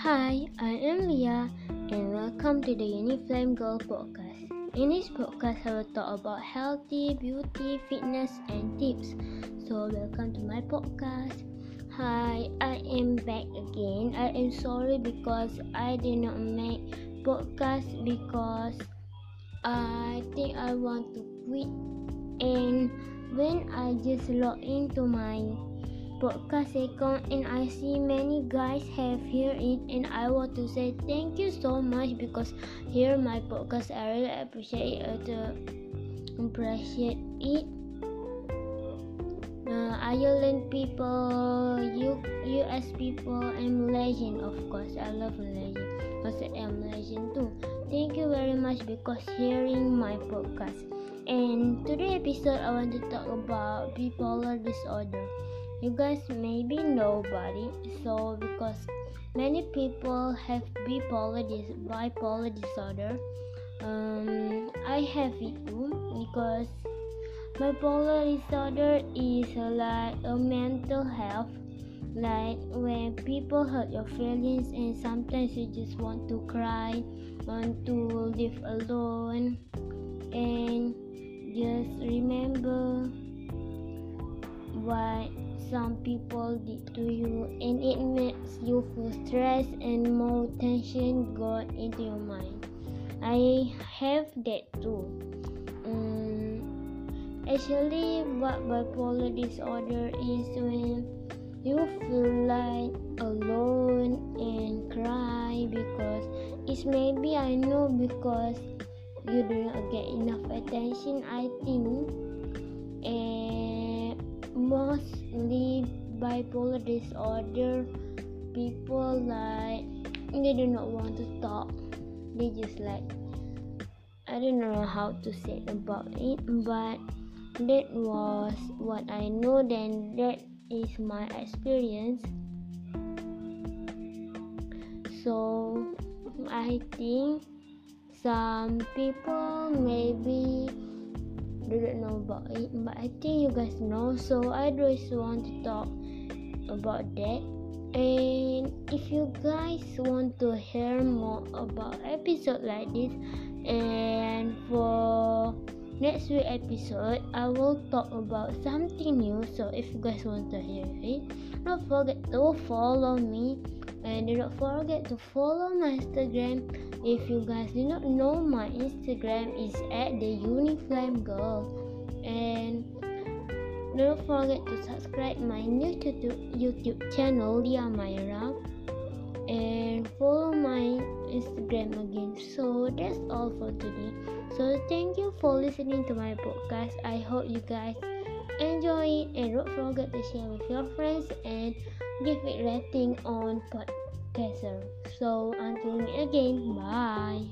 Hi, I am Leah and welcome to the Uniflame Girl podcast. In this podcast, I will talk about healthy, beauty, fitness and tips. So, welcome to my podcast. Hi, I am back again. I am sorry because I did not make podcast because I think I want to quit and when I just log into my podcast account and I see many guys have heard it and I want to say thank you so much because here my podcast I really appreciate it uh, appreciate it. Uh, Ireland people U, US people? And Malaysian of course. I love Malaysian because I'm Malaysian too. Thank you very much because hearing my podcast. And today episode I want to talk about bipolar disorder you guys maybe nobody so because many people have bipolar dis- bipolar disorder um, i have it too because bipolar disorder is like a mental health like when people hurt your feelings and sometimes you just want to cry want to live alone and just remember what some people did to you and it makes you feel stress and more tension got into your mind. I have that too. Um, actually what bipolar disorder is when you feel like alone and cry because it's maybe i know because you do not get enough attention i think. And mostly bipolar disorder people like they do not want to talk. They just like i don't know how to say about it but that was what i know then that is my experience. So i think some people maybe don't know about it, but I think you guys know. So I just want to talk about that. And if you guys want to hear more about episode like this, and for next week episode, I will talk about something new. So if you guys want to hear it, don't forget to follow me. And do not forget to follow my Instagram. If you guys do not know, my Instagram is at the Uniflame Girl. And don't forget to subscribe my new YouTube channel, Lia Myra. And follow my Instagram again. So that's all for today. So thank you for listening to my podcast. I hope you guys enjoy it and don't forget to share with your friends and give it rating on podcaster. So until again, bye.